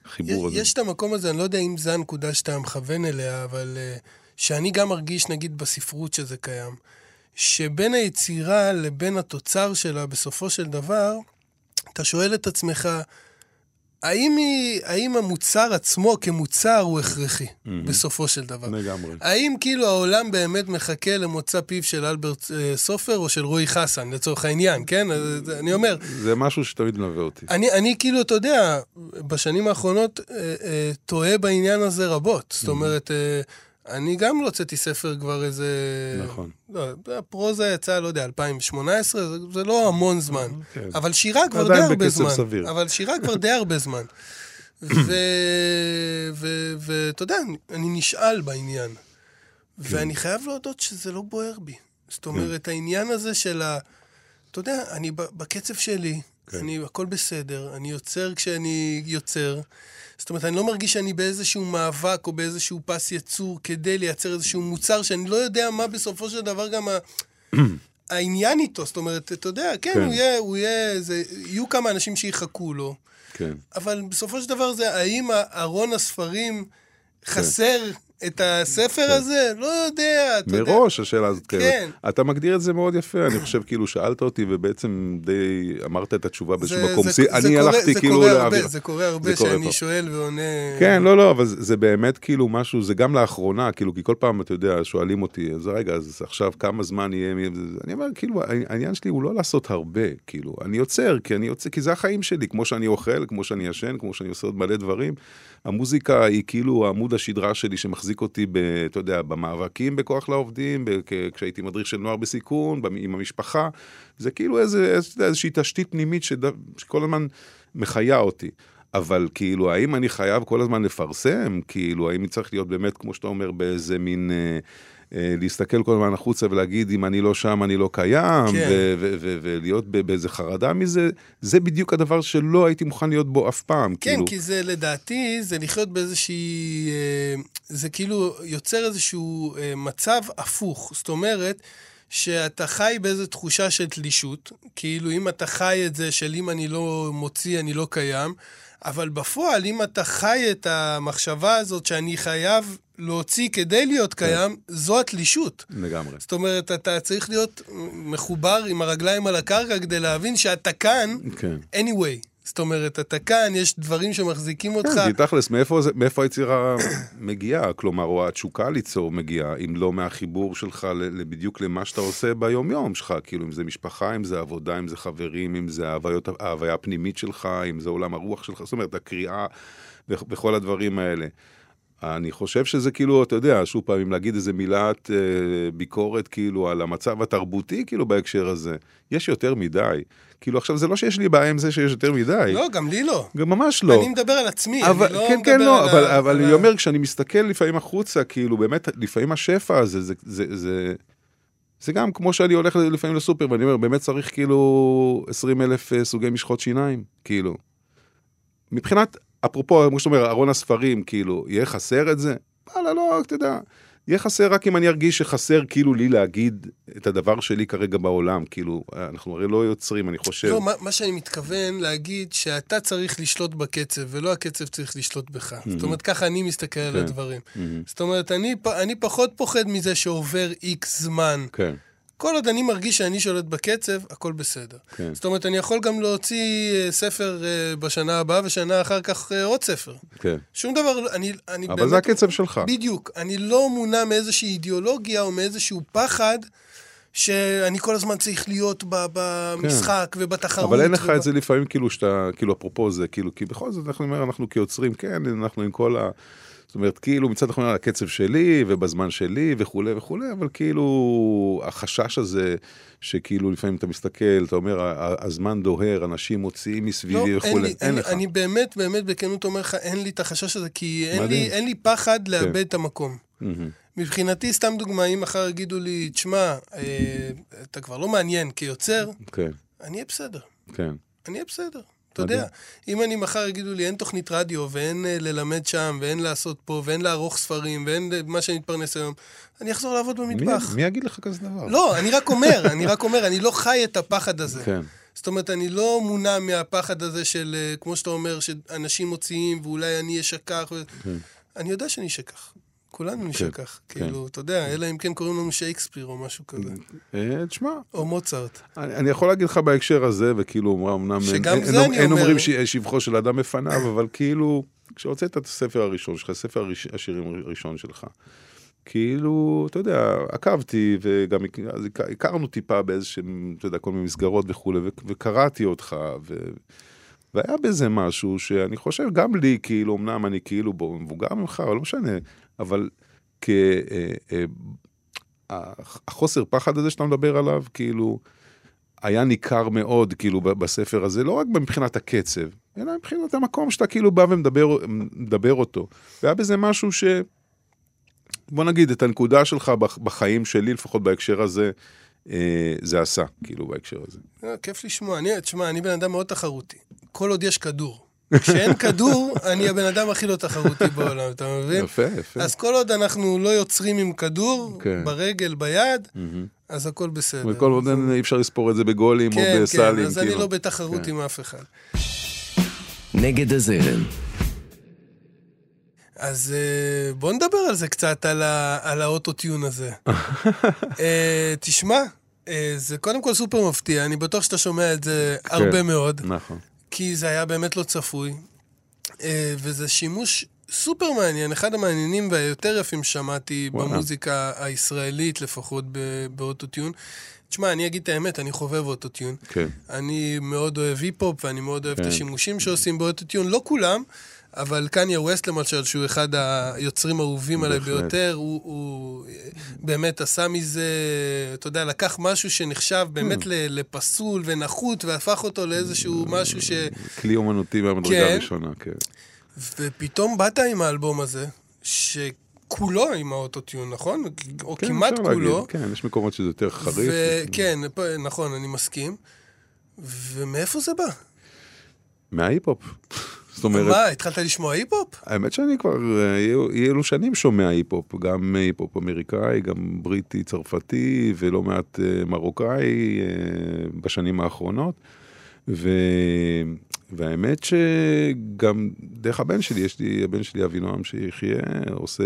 D: החיבור הזה.
C: יש את המקום הזה, אני לא יודע אם זו הנקודה שאתה מכוון אליה, אבל uh, שאני גם מרגיש, נגיד, בספרות שזה קיים, שבין היצירה לבין התוצר שלה, בסופו של דבר, אתה שואל את עצמך, האם, היא, האם המוצר עצמו כמוצר הוא הכרחי, בסופו של דבר?
D: לגמרי.
C: האם כאילו העולם באמת מחכה למוצא פיו של אלברט אה, סופר או של רועי חסן, לצורך העניין, כן? אז אני אומר,
D: זה משהו שתמיד מלווה אותי.
C: אני, אני כאילו, אתה יודע, בשנים האחרונות אה, אה, טועה בעניין הזה רבות. זאת אומרת, אה, אני גם לא הוצאתי ספר כבר איזה...
D: נכון.
C: לא, הפרוזה יצאה, לא יודע, 2018, זה, זה לא המון זמן.
D: כן.
C: אבל שירה כבר די הרבה זמן.
D: סביר.
C: אבל שירה כבר די הרבה זמן. ואתה יודע, אני- אני נשאל בעניין. ואני חייב להודות שזה לא בוער בי. זאת אומרת, העניין הזה של ה... אתה יודע, אני בקצב שלי,
D: כן.
C: אני, הכל בסדר, אני יוצר כשאני יוצר. זאת אומרת, אני לא מרגיש שאני באיזשהו מאבק או באיזשהו פס ייצור כדי לייצר איזשהו מוצר שאני לא יודע מה בסופו של דבר גם ה... העניין איתו. זאת אומרת, אתה יודע, כן,
D: כן.
C: הוא יהיה, הוא יהיה, זה, יהיו כמה אנשים שיחכו לו,
D: כן.
C: אבל בסופו של דבר זה, האם ארון הספרים חסר את הספר הזה? לא יודע, אתה יודע.
D: מראש השאלה הזאת
C: כן.
D: קיימת. אתה מגדיר את זה מאוד יפה, אני חושב כאילו שאלת אותי ובעצם די אמרת את התשובה באיזשהו מקום.
C: זה-
D: אני הלכתי
C: זה
D: כאילו להעביר.
C: זה קורה הרבה
D: זה קורה
C: שאני. שואל ועונה...
D: כן, לא, לא, אבל זה זה באמת כאילו משהו, זה גם לאחרונה, כאילו, כי כל פעם, אתה יודע, שואלים אותי, אז רגע, אז עכשיו כמה זמן יהיה, אני אומר, כאילו, העניין שלי הוא לא לעשות הרבה, כאילו, אני יוצר, כי אני יוצר, כי זה החיים שלי, כמו שאני אוכל, כמו שאני ישן, כמו שאני עושה עוד מלא דברים. המוזיקה היא כאילו עמוד השדרה שלי שמחזיק אותי, ב, אתה יודע, במאבקים בכוח לעובדים, ב, כשהייתי מדריך של נוער בסיכון, עם המשפחה, זה כאילו איזה, איזה, איזושהי תשתית פנימית שד, שכל הזמן מחיה אותי. אבל כאילו, האם אני חייב כל הזמן לפרסם? כאילו, האם צריך להיות באמת, כמו שאתה אומר, באיזה מין... אה, להסתכל כל הזמן החוצה ולהגיד, אם אני לא שם, אני לא קיים,
C: כן.
D: ולהיות באיזה חרדה מזה, זה בדיוק הדבר שלא הייתי מוכן להיות בו אף פעם.
C: כן,
D: כאילו,
C: כי זה לדעתי, זה לחיות באיזושהי... אה, זה כאילו יוצר איזשהו אה, מצב הפוך. זאת אומרת, שאתה חי באיזו תחושה של תלישות, כאילו אם אתה חי את זה של אם אני לא מוציא, אני לא קיים, אבל בפועל, אם אתה חי את המחשבה הזאת שאני חייב להוציא כדי להיות קיים, זו התלישות.
D: לגמרי.
C: זאת אומרת, אתה צריך להיות מחובר עם הרגליים על הקרקע כדי להבין שאתה כאן,
D: כן.
C: anyway. זאת אומרת, אתה כאן, יש דברים שמחזיקים אותך.
D: כן, כי תכלס, מאיפה, זה, מאיפה היצירה מגיעה? כלומר, או התשוקה ליצור מגיעה, אם לא מהחיבור שלך בדיוק למה שאתה עושה ביום-יום שלך, כאילו, אם זה משפחה, אם זה עבודה, אם זה חברים, אם זה ההוויות, ההוויה הפנימית שלך, אם זה עולם הרוח שלך, זאת אומרת, הקריאה וכ- וכל הדברים האלה. אני חושב שזה כאילו, אתה יודע, שוב פעם, אם להגיד איזה מילת אה, ביקורת כאילו על המצב התרבותי כאילו בהקשר הזה, יש יותר מדי. כאילו עכשיו זה לא שיש לי בעיה עם זה שיש יותר מדי.
C: לא, גם לי לא.
D: גם ממש לא.
C: אני מדבר על עצמי,
D: אבל,
C: אני לא
D: כן,
C: מדבר
D: כן, לא,
C: על
D: אבל,
C: ה...
D: אבל
C: על
D: אני אומר, כשאני מסתכל לפעמים החוצה, כאילו, באמת, לפעמים השפע הזה, זה, זה, זה, זה גם כמו שאני הולך לפעמים לסופר, ואני אומר, באמת צריך כאילו 20 אלף אה, סוגי משחות שיניים, כאילו. מבחינת, אפרופו, כמו שאתה אומר, ארון הספרים, כאילו, יהיה חסר את זה? וואלה, לא, אתה יודע. יהיה חסר רק אם אני ארגיש שחסר כאילו לי להגיד את הדבר שלי כרגע בעולם, כאילו, אנחנו הרי לא יוצרים, אני חושב.
C: לא, מה, מה שאני מתכוון להגיד, שאתה צריך לשלוט בקצב, ולא הקצב צריך לשלוט בך. זאת אומרת, ככה אני מסתכל על
D: כן.
C: הדברים. זאת אומרת, אני, אני פחות פוחד מזה שעובר איקס זמן.
D: כן,
C: כל עוד אני מרגיש שאני שולט בקצב, הכל בסדר.
D: כן.
C: זאת אומרת, אני יכול גם להוציא אה, ספר אה, בשנה הבאה, ושנה אחר כך אה, עוד ספר.
D: כן.
C: שום דבר, אני, אני
D: אבל
C: באמת...
D: זה הקצב שלך.
C: בדיוק. אני לא מונע מאיזושהי אידיאולוגיה או מאיזשהו פחד. שאני כל הזמן צריך להיות במשחק ובתחרות.
D: כן. אבל אין לך
C: וב-
D: את זה לפעמים כאילו שאתה, כאילו אפרופו זה, כאילו, כי בכל זאת אנחנו אנחנו כיוצרים, כן, אנחנו עם כל זאת אומרת, כאילו מצד אחד הקצב שלי ובזמן שלי וכולי וכולי, אבל כאילו החשש הזה, שכאילו לפעמים אתה מסתכל, אתה אומר, "ה- הזמן דוהר, אנשים מוציאים מסביבי
C: לא, אין
D: וכולי,
C: לי, אין לי,
D: לך.
C: אני באמת, באמת בכנות אומר לך, אין לי את החשש הזה, כי אין לי. אין לי פחד לאבד את המקום.
D: מהמם.
C: מבחינתי, סתם דוגמה, אם מחר יגידו לי, תשמע, אה, אתה כבר לא מעניין כיוצר,
D: כן,
C: אני אהיה בסדר.
D: כן.
C: אני אהיה בסדר. אתה. יודע, אם אני מחר יגידו לי, אין תוכנית רדיו, ואין אה, ללמד שם, ואין לעשות פה, ואין לערוך ספרים, ואין אה, מה שאני מתפרנס היום, אני אחזור לעבוד במטבח.
D: מי יגיד לך כזה דבר?
C: לא, אני רק אומר, אני רק אומר, אני לא חי את הפחד הזה.
D: כן,
C: זאת אומרת, אני לא מונע מהפחד הזה של, אה, כמו שאתה אומר, שאנשים מוציאים, ואולי אני אשכח. ו... אני יודע שאני אשכח. כולנו נשכח.
D: כן.
C: כאילו, אתה יודע, אלא אם כן קוראים לנו שייקספיר או משהו כזה.
D: אה, תשמע,
C: או מוצרט.
D: אני, אני יכול להגיד לך בהקשר הזה, וכאילו, אומרים, אמנם
C: שגם
D: אין,
C: זה
D: אין,
C: אני
D: אין
C: אומר-
D: אומרים ש- שבחו של אדם בפניו, אבל כאילו, כשהוצאת את הספר הראשון שלך, ספר הראש- השירים הראשון שלך, כאילו, אתה יודע, עקבתי, וגם אז הכ- הכרנו טיפה באיזשהם, אתה יודע, כל מיני מסגרות וכולי, וקראתי אותך, ו... והיה בזה משהו שאני חושב, גם לי, כאילו, אמנם אני כאילו בו מבוגר ממך, אבל לא משנה, אבל. אה, אה, הח- החוסר פחד הזה שאתה מדבר עליו, כאילו, היה ניכר מאוד, כאילו, בספר הזה, לא רק מבחינת הקצב, אלא מבחינת המקום שאתה כאילו בא ומדבר מדבר אותו. והיה בזה משהו ש... בוא נגיד, את הנקודה שלך בח- בחיים שלי, לפחות בהקשר הזה, אה, זה עשה, כאילו, בהקשר הזה.
C: כיף לשמוע. תשמע, אני בן אדם מאוד תחרותי. כל עוד יש כדור. כשאין כדור, אני הבן אדם הכי לא תחרותי בעולם, אתה מבין?
D: יפה, יפה.
C: אז כל עוד אנחנו לא יוצרים עם כדור,
D: כן.
C: ברגל, ביד,
D: מהמם.
C: אז הכל בסדר.
D: וכל עוד אין- אי אפשר לספור את זה בגולים או
C: כן, כן,
D: בסלים,
C: אז אני
D: כאילו.
C: לא בתחרות
D: כן.
C: עם אף אחד.
B: נגד הזרם,
C: אז אה, בוא נדבר על זה קצת, על, ה, על האוטוטיון הזה. אה, תשמע, אה, זה קודם כל סופר מפתיע, אני בטוח שאתה שומע את זה הרבה מאוד,
D: נכון.
C: כי זה היה באמת לא צפוי, אה, וזה שימוש סופר מעניין, אחד המעניינים והיותר יפים ששמעתי
D: וואלה.
C: במוזיקה הישראלית, לפחות באוטוטיון. תשמע, אני אגיד את האמת, אני חובב אוטוטיון.
D: כן.
C: אני מאוד אוהב היפ-הופ, ואני מאוד אוהב את
D: כן.
C: השימושים שעושים באוטוטיון, לא כולם, אבל קניה ווסט למשל, שהוא אחד היוצרים האהובים עליי. ביותר, הוא, הוא באמת עשה מזה, אתה יודע, לקח משהו שנחשב באמת. ל- לפסול ונחות, והפך אותו לאיזשהו משהו ש...
D: כלי אומנותי מהמדרגה
C: כן.
D: הראשונה, כן.
C: ופתאום באת עם האלבום הזה, שכולו עם האוטוטיון, נכון? או
D: כן,
C: כמעט
D: אפשר להגיד,
C: כולו.
D: כן, יש מקומות שזה יותר חריף.
C: וכן, פה- נכון, אני מסכים. ומאיפה זה בא?
D: מההיפ-הופ. זאת אומרת,
C: מה, התחלת לשמוע היפ-הופ?
D: האמת שאני כבר אה, אי אי אלו שנים שומע היפ-הופ, גם היפ-הופ אמריקאי, גם בריטי, צרפתי ולא מעט אה, מרוקאי אה, בשנים האחרונות. ו... והאמת שגם דרך הבן שלי, יש לי, הבן שלי אבינועם שיחיה, עושה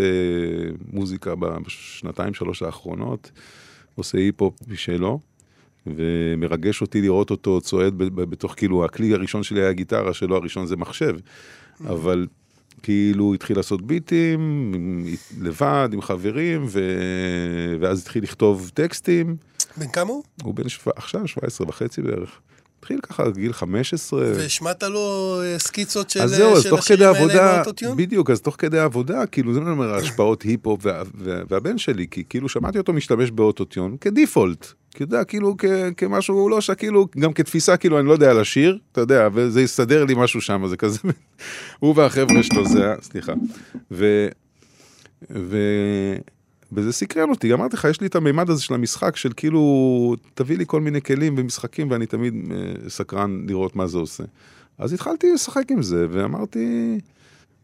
D: מוזיקה בשנתיים שלוש האחרונות, עושה היפ-הופ משלו. ומרגש אותי לראות אותו צועד בתוך, כאילו, הכלי הראשון שלי היה גיטרה, שלו הראשון זה מחשב. אבל כאילו התחיל לעשות ביטים, לבד, עם חברים, ו... ואז התחיל לכתוב טקסטים.
C: בן כמה הוא?
D: הוא בן שו... עכשיו 17 וחצי בערך. התחיל ככה גיל 15.
C: והשמעת לו אה, סקיצות של
D: אז זהו, אז תוך כדי
C: השירים האלה עם
D: עבודה,
C: האוטוטיון?
D: בדיוק, אז תוך כדי עבודה, כאילו, זה לא אומר השפעות היפ-הופ וה- וה- והבן שלי, כי כאילו שמעתי אותו משתמש באוטוטיון כדיפולט. כי אתה יודע, כאילו כ- כמשהו, לא שכאילו, גם כתפיסה, כאילו, אני לא יודע לשיר, אתה יודע, וזה יסדר לי משהו שם, זה כזה, הוא והחבר'ה שלו, זה, סליחה. ו... ו... וזה סקרן אותי, אמרתי לך, יש לי את המימד הזה של המשחק, של כאילו, תביא לי כל מיני כלים ומשחקים, ואני תמיד אה, סקרן לראות מה זה עושה. אז התחלתי לשחק עם זה, ואמרתי,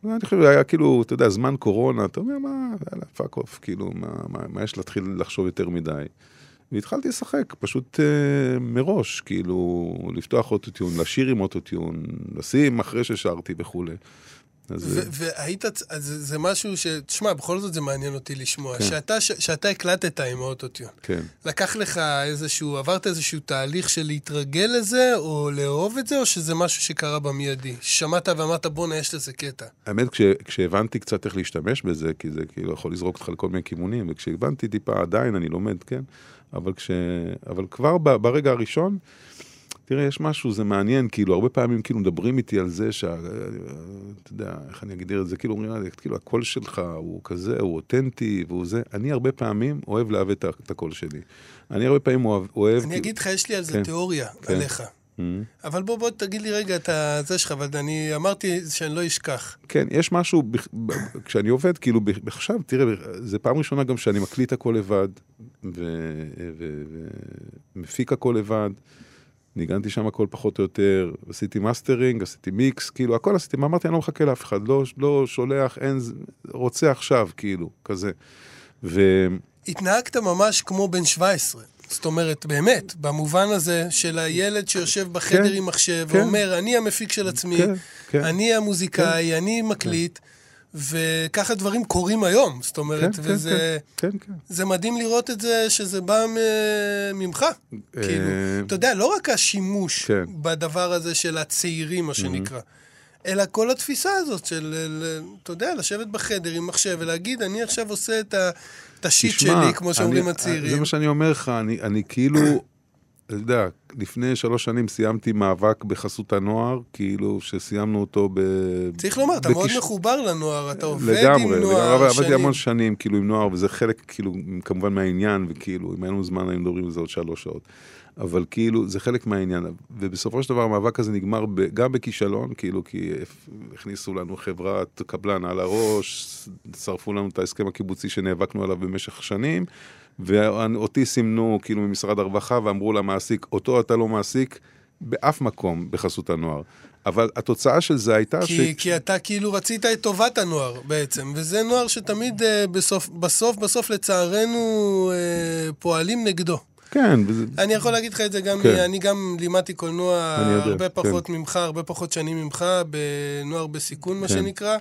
D: אני חושב, היה כאילו, אתה יודע, זמן קורונה, אתה אומר, מה, יאללה, fuck off, כאילו, מה, מה, מה יש להתחיל לחשוב יותר מדי? והתחלתי לשחק, פשוט אה, מראש, כאילו, לפתוח אוטוטיון, לשיר עם אוטוטיון, לשים אחרי ששרתי וכולי. אז אה,
C: והיית, אז זה משהו ש... תשמע, בכל זאת זה מעניין אותי לשמוע.
D: כן.
C: שאתה, ש- שאתה הקלטת עם האוטוטיון,
D: כן.
C: לקח לך איזשהו, עברת איזשהו תהליך של להתרגל לזה, או לאהוב את זה, או שזה משהו שקרה במיידי? שמעת ואמרת, בואנה, יש לזה קטע.
D: האמת, כש, כשהבנתי קצת איך להשתמש בזה, כי זה כאילו יכול לזרוק אותך לכל מיני כיוונים, וכשהבנתי טיפה, עדיין אני לומד, כן? אבל, כש, אבל כבר ב, ברגע הראשון, תראה, יש משהו, זה מעניין, כאילו, הרבה פעמים כאילו מדברים איתי על זה שה... אתה יודע, איך אני אגדיר את זה, כאילו אומרים, לי, כאילו, הקול שלך הוא כזה, הוא אותנטי, והוא זה. אני הרבה פעמים אוהב לעוות את הקול שלי. אני הרבה פעמים אוהב... אוהב
C: אני
D: כאילו-
C: אגיד לך, יש לי על זה
D: כן.
C: תיאוריה,
D: כן.
C: עליך.
D: Mhm.
C: אבל בוא, בוא תגיד לי רגע את זה שלך, אבל אני אמרתי שאני לא אשכח.
D: כן, יש משהו, כשאני עובד, כאילו, עכשיו, תראה, זה פעם ראשונה גם שאני מקליט הכל לבד, ומפיק הכל לבד. ניגנתי שם הכל פחות או יותר, עשיתי מאסטרינג, עשיתי מיקס, כאילו, הכל עשיתי, מה אמרתי, אני לא מחכה לאף אחד, לא, לא שולח, אין, רוצה עכשיו, כאילו, כזה. ו...
C: התנהגת ממש כמו בן 17. זאת אומרת, באמת, במובן הזה של הילד שיושב בחדר
D: כן,
C: עם מחשב
D: כן.
C: ואומר, אני המפיק של עצמי,
D: כן, כן.
C: אני המוזיקאי, אני מקליט, וככה דברים קורים היום. זאת אומרת,
D: כן,
C: וזה...
D: כן, כן.
C: זה מדהים לראות את זה, שזה בא מ- ממך. כאילו, אתה יודע, לא רק השימוש
D: כן.
C: בדבר הזה של הצעירים, מה שנקרא, אלא כל התפיסה הזאת של, אתה יודע, לשבת בחדר עם מחשב ולהגיד, אני עכשיו עושה את ה- את השיט שלי, כמו שאומרים הצעירים.
D: זה מה שאני אומר לך, אני, אני כאילו, אתה יודע, לפני שלוש שנים סיימתי מאבק בחסות הנוער, כאילו שסיימנו אותו ב...
C: צריך לומר, אתה מאוד מחובר לנוער, אתה עובד
D: לגמרי,
C: עם
D: לגמרי,
C: נוער
D: עבדתי
C: שנים.
D: המון שנים, כאילו, עם נוער, וזה חלק, כאילו, כמובן מהעניין, וכאילו, אם היה לנו זמן, היינו מדברים על זה עוד שלוש שעות. אבל כאילו, זה חלק מהעניין. ובסופו של דבר, המאבק הזה נגמר ב, גם בכישלון, כאילו, כי הכניסו לנו חברת קבלן על הראש, שרפו לנו את ההסכם הקיבוצי שנאבקנו עליו במשך שנים, ואותי סימנו, כאילו, ממשרד הרווחה, ואמרו למעסיק, אותו אתה לא מעסיק באף מקום בחסות הנוער. אבל התוצאה של זה הייתה
C: כי, כי אתה כאילו רצית את טובת הנוער בעצם, וזה נוער שתמיד אה, בסוף, בסוף, בסוף לצערנו אה, פועלים נגדו.
D: כן, וזה,
C: אני יכול להגיד לך את זה גם,
D: כן.
C: כן. אני גם לימדתי קולנוע
D: אני יודע,
C: הרבה פחות
D: כן.
C: ממך, הרבה פחות שנים ממך, בנוער בסיכון, מה
D: כן.
C: שנקרא.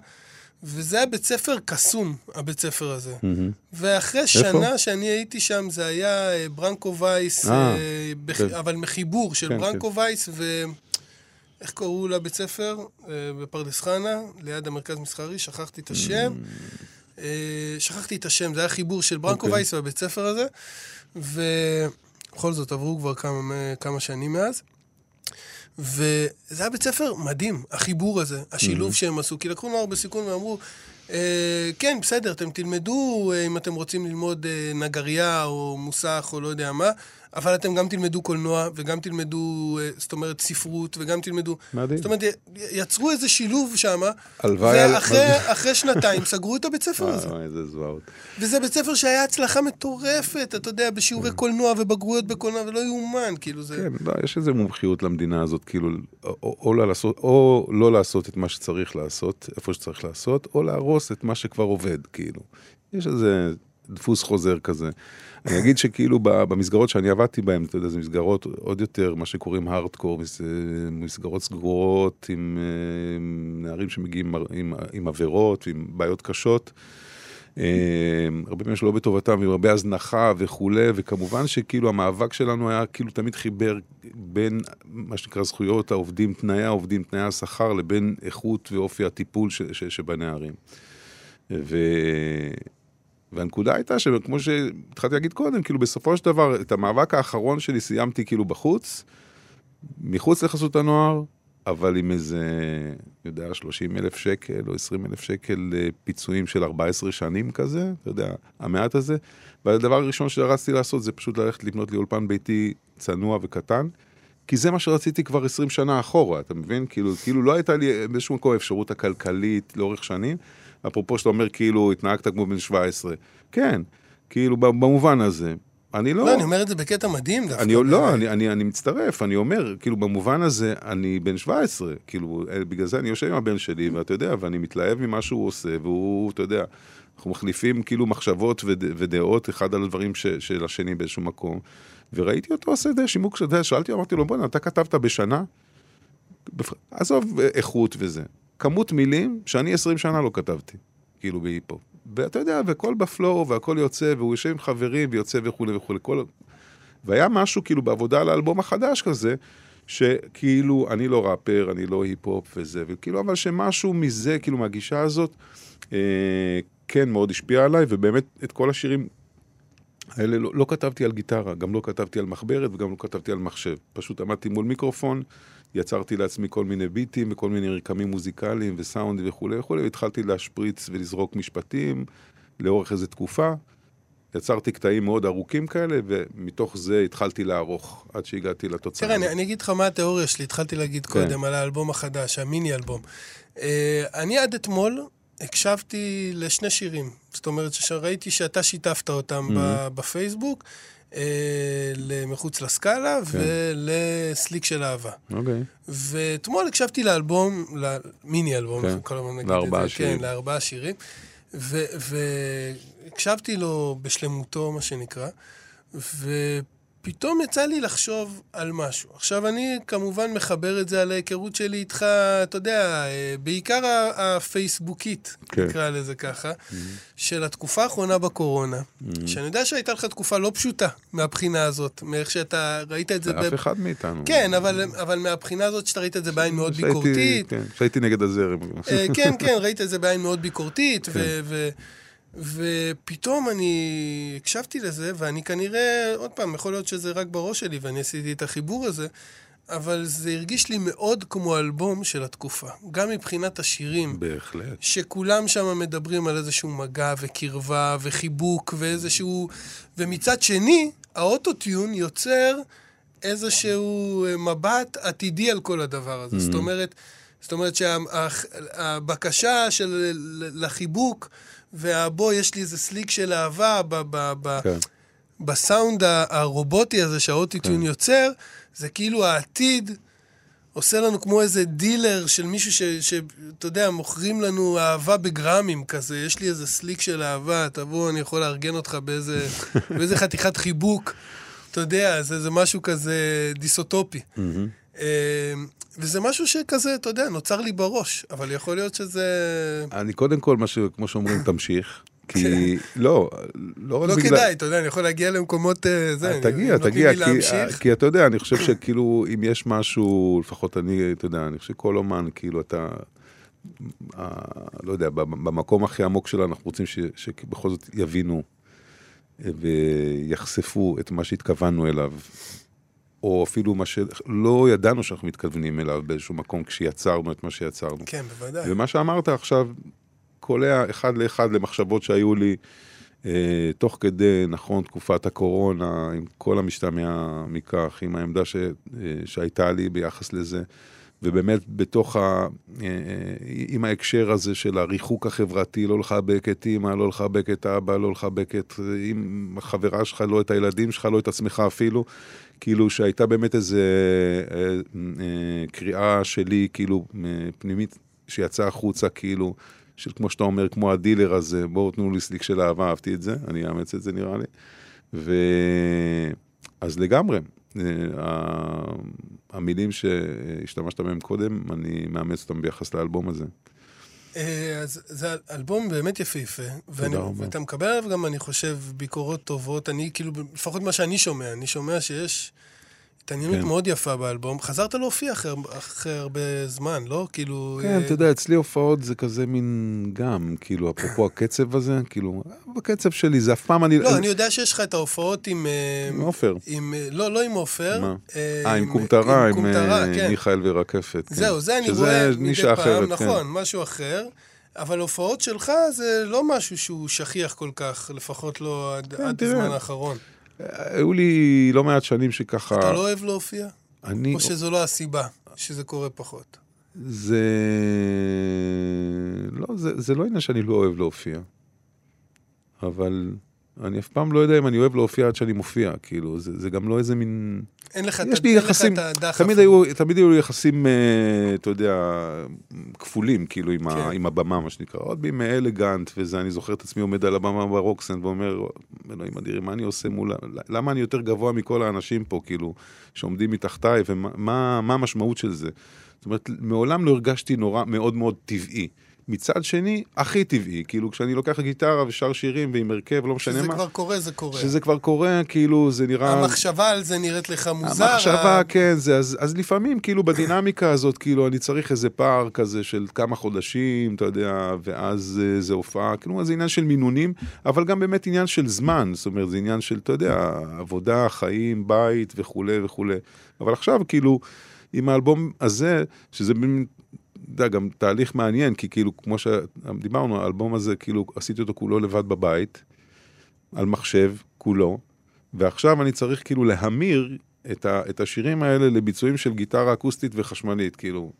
C: וזה היה בית ספר קסום, הבית ספר הזה.
D: מהמם.
C: ואחרי שנה שאני הייתי שם, זה היה אה, ברנקו וייס,
D: אה,
C: אה, בח...
D: כן.
C: אבל מחיבור של
D: כן,
C: ברנקו וייס ו... איך קראו לבית ספר? אה, בפרדס חנה, ליד המרכז מסחרי, שכחתי את השם. אה, שכחתי את השם, זה היה חיבור של ברנקו
D: אוקיי.
C: וייס והבית ספר הזה. ובכל זאת, עברו כבר כמה, כמה שנים מאז. וזה היה בית ספר מדהים, החיבור הזה, השילוב שהם עשו. כי לקחו נוער בסיכון ואמרו, אה, כן, בסדר, אתם תלמדו אה, אם אתם רוצים ללמוד אה, נגרייה או מוסך או לא יודע מה, אבל אתם גם תלמדו קולנוע וגם תלמדו, אה, זאת אומרת, ספרות וגם תלמדו...
D: מדהים.
C: זאת אומרת, יצרו איזה שילוב שם, ואחרי אחרי שנתיים סגרו את הבית ספר הזה.
D: איזה זוועות.
C: וזה בית ספר שהיה הצלחה מטורפת, אתה יודע, בשיעורי קולנוע ובגרויות בקולנוע, ולא יאומן, כאילו זה...
D: כן, לא, יש איזו מומחיות למדינה הזאת, כאילו, או, או, או, לא לעשות, או לא לעשות את מה שצריך לעשות, איפה שצריך לעשות, או להרוס את מה שכבר עובד, כאילו. יש איזה דפוס חוזר כזה. אני אגיד שכאילו במסגרות שאני עבדתי בהן, אתה יודע, זה מסגרות עוד יותר, מה שקוראים הארדקור, מס- מסגרות סגורות עם אה, נערים שמגיעים עם, עם, עם עבירות, עם בעיות קשות. אה, הרבה פעמים שלא בטובתם, עם הרבה הזנחה וכולי, וכמובן שכאילו המאבק שלנו היה כאילו תמיד חיבר בין מה שנקרא זכויות העובדים, תנאי העובדים, תנאי השכר, לבין איכות ואופי הטיפול ש, ש, שבנערים. ו... והנקודה הייתה שכמו שהתחלתי להגיד קודם, כאילו בסופו של דבר, את המאבק האחרון שלי סיימתי כאילו בחוץ, מחוץ לחסות הנוער, אבל עם איזה, אני יודע, 30 אלף שקל או 20 אלף שקל אה, פיצויים של 14 שנים כזה, אתה יודע, המעט הזה. והדבר הראשון שרצתי לעשות זה פשוט ללכת לבנות לי אולפן ביתי צנוע וקטן, כי זה מה שרציתי כבר 20 שנה אחורה, אתה מבין? כאילו, כאילו לא הייתה לי באיזשהו מקום האפשרות הכלכלית לאורך שנים. אפרופו שאתה אומר כאילו התנהגת כמו בן 17. כן, כאילו במובן הזה. אני לא...
C: לא, אני אומר את זה בקטע מדהים דווקא.
D: אני, לא, אני, אני, אני מצטרף, אני אומר, כאילו במובן הזה, אני בן 17, כאילו, אה, בגלל זה אני יושב עם הבן שלי, ואתה יודע, ואני מתלהב ממה שהוא עושה, והוא, אתה יודע, אנחנו מחליפים כאילו מחשבות וד, ודעות אחד על הדברים ש, של השני באיזשהו מקום, וראיתי אותו עושה די שימוק, שאלתי, אמרתי לו, בוא'נה, אתה כתבת בשנה? עזוב אה, איכות וזה, כמות מילים שאני 20 שנה לא כתבתי, כאילו בהיפו. ואתה יודע, והכל בפלואו, והכל יוצא, והוא יושב עם חברים, ויוצא וכולי וכולי. כל... והיה משהו כאילו בעבודה על האלבום החדש כזה, שכאילו, אני לא ראפר, אני לא היפ-הופ וזה, וכאילו, אבל שמשהו מזה, כאילו, מהגישה הזאת, אה, כן מאוד השפיע עליי, ובאמת את כל השירים האלה לא, לא כתבתי על גיטרה, גם לא כתבתי על מחברת וגם לא כתבתי על מחשב. פשוט עמדתי מול מיקרופון, יצרתי לעצמי כל מיני ביטים וכל מיני רקמים מוזיקליים וסאונד וכולי וכולי, והתחלתי להשפריץ ולזרוק משפטים לאורך איזו תקופה. יצרתי קטעים מאוד ארוכים כאלה, ומתוך זה התחלתי לערוך עד שהגעתי לתוצאה.
C: תראה, אני, אני אגיד לך מה התיאוריה שלי, התחלתי להגיד כן. קודם על האלבום החדש, המיני אלבום. Uh, אני עד אתמול הקשבתי לשני שירים. זאת אומרת, שראיתי שאתה שיתפת אותם mm-hmm. בפייסבוק, אה, למחוץ לסקאלה כן. ולסליק של אהבה.
D: אוקיי.
C: ואתמול הקשבתי לאלבום, למיני אלבום, כן. כל הזמן נגיד
D: את זה. שירים.
C: כן, לארבעה שירים. והקשבתי לו בשלמותו, מה שנקרא, ו... פתאום יצא לי לחשוב על משהו. עכשיו, אני כמובן מחבר את זה על ההיכרות שלי איתך, אתה יודע, אה, בעיקר הפייסבוקית, כן. נקרא לזה ככה, mm-hmm. של התקופה האחרונה בקורונה, mm-hmm. שאני יודע שהייתה לך תקופה לא פשוטה מהבחינה הזאת, מאיך שאתה ראית את זה...
D: אף ב... אחד מאיתנו.
C: כן, אבל, אבל מהבחינה הזאת שאתה ראית את זה בעין מאוד שהייתי, ביקורתית.
D: כן, שהייתי נגד הזרם.
C: אה, כן, כן, ראית את זה בעין מאוד ביקורתית, כן. ו... ו ופתאום אני הקשבתי לזה, ואני כנראה, עוד פעם, יכול להיות שזה רק בראש שלי ואני עשיתי את החיבור הזה, אבל זה הרגיש לי מאוד כמו אלבום של התקופה. גם מבחינת השירים.
D: בהחלט.
C: שכולם שם מדברים על איזשהו מגע וקרבה וחיבוק ואיזשהו... ומצד שני, האוטוטיון יוצר איזשהו מבט עתידי על כל הדבר הזה. Mm-hmm. זאת אומרת, זאת אומרת שהבקשה של לחיבוק... ובוא, יש לי איזה סליק של אהבה ב- ב- ב- כן. בסאונד הרובוטי הזה שהאוטיטיון כן. יוצר, זה כאילו העתיד עושה לנו כמו איזה דילר של מישהו שאתה יודע, מוכרים לנו אהבה בגרמים כזה, יש לי איזה סליק של אהבה, תבוא, אני יכול לארגן אותך באיזה, באיזה חתיכת חיבוק. אתה יודע, זה, זה משהו כזה דיסוטופי. Mm-hmm. וזה משהו שכזה, אתה יודע, נוצר לי בראש, אבל יכול להיות שזה...
D: אני קודם כל, מה ש... כמו שאומרים, תמשיך. כי כן. לא, לא
C: רק לא בגלל... לא כדאי, אתה יודע, אני יכול להגיע למקומות... אה, זה,
D: אה, תגיע, תגיע, כי, אתה יודע, אני חושב שכאילו, אם יש משהו, לפחות אני, אתה יודע, אני חושב שכל אומן, כאילו, אתה... לא יודע, במקום הכי עמוק שלנו, אנחנו רוצים שבכל זאת יבינו אה, ויחשפו את מה שהתכוונו אליו. או אפילו מה שלא ידענו שאנחנו מתכוונים אליו באיזשהו מקום כשיצרנו את מה שיצרנו.
C: כן, בוודאי.
D: ומה שאמרת עכשיו קולע אחד לאחד למחשבות שהיו לי אה, תוך כדי, נכון, תקופת הקורונה, עם כל המשתמע מכך, עם העמדה ש, אה, שהייתה לי ביחס לזה. ובאמת בתוך ה... אה, אה, עם ההקשר הזה של הריחוק החברתי, לא לחבק את אימא, לא לחבק את אבא, לא לחבק את עם החברה שלך, לא את הילדים שלך, לא את עצמך אפילו. כאילו שהייתה באמת איזה אה, אה, קריאה שלי, כאילו, פנימית, שיצאה החוצה, כאילו, של כמו שאתה אומר, כמו הדילר הזה, בואו תנו לי סליק של אהבה, אהבתי את זה, אני אאמץ את זה נראה לי. ו... אז לגמרי, אה, המילים שהשתמשת בהם קודם, אני מאמץ אותם ביחס לאלבום הזה.
C: אה, אז זה אלבום באמת יפהפה. רבה. ואתה מקבל עליו גם, אני חושב, ביקורות טובות. אני, כאילו, לפחות מה שאני שומע, אני שומע שיש התעניינות כן. מאוד יפה באלבום. חזרת להופיע אחרי, אחרי הרבה זמן, לא? כאילו...
D: כן, אה... אתה יודע, אצלי הופעות זה כזה מין גם, כאילו, אפרופו הקצב הזה, כאילו, בקצב שלי זה אף פעם אני...
C: לא, אני יודע שיש לך את ההופעות עם...
D: אה, עם עופר.
C: עם... לא, לא עם עופר.
D: מה? אה, אה עם קומטרה, עם, עם, עם כן. מיכאל ורקפת.
C: כן. זהו, זה אני רואה מדי פעם, אחרת, נכון, כן. משהו אחר. אבל הופעות שלך זה לא משהו שהוא שכיח כל כך, לפחות לא עד, כן, עד הזמן האחרון.
D: היו לי לא מעט שנים שככה...
C: אתה לא אוהב להופיע? אני... או שזו לא הסיבה שזה קורה פחות?
D: זה... לא, זה, זה לא עניין שאני לא אוהב להופיע. אבל אני אף פעם לא יודע אם אני אוהב להופיע עד שאני מופיע, כאילו, זה, זה גם לא איזה מין...
C: אין לך, יש לי יחסים.
D: תמיד היו, תמיד היו יחסים, uh, אתה יודע, כפולים, כאילו, עם, כן. ה, עם הבמה, מה שנקרא. עוד בימי אלגנט וזה, אני זוכר את עצמי עומד על הבמה ברוקסנד ואומר, אלוהים אדירים, מה אני עושה מול... למה אני יותר גבוה מכל האנשים פה, כאילו, שעומדים מתחתיי, ומה מה המשמעות של זה? זאת אומרת, מעולם לא הרגשתי נורא, מאוד מאוד טבעי. מצד שני, הכי טבעי, כאילו כשאני לוקח גיטרה ושר שירים ועם הרכב, לא משנה
C: שזה
D: מה,
C: כבר קורה, זה קורה.
D: שזה כבר קורה, כאילו זה נראה...
C: המחשבה על זה נראית לך מוזר.
D: המחשבה,
C: ה-
D: כן, זה, אז, אז לפעמים, כאילו, בדינמיקה הזאת, כאילו, אני צריך איזה פער כזה של כמה חודשים, אתה יודע, ואז אה, זה הופעה, כאילו, זה עניין של מינונים, אבל גם באמת עניין של זמן, זאת אומרת, זה עניין של, אתה יודע, עבודה, חיים, בית וכולי וכולי. אבל עכשיו, כאילו, עם האלבום הזה, שזה יודע, גם תהליך מעניין, כי כאילו, כמו שדיברנו, האלבום הזה, כאילו, עשיתי אותו כולו לבד בבית, על מחשב, כולו, ועכשיו אני צריך כאילו להמיר את, ה, את השירים האלה לביצועים של גיטרה אקוסטית וחשמלית, כאילו.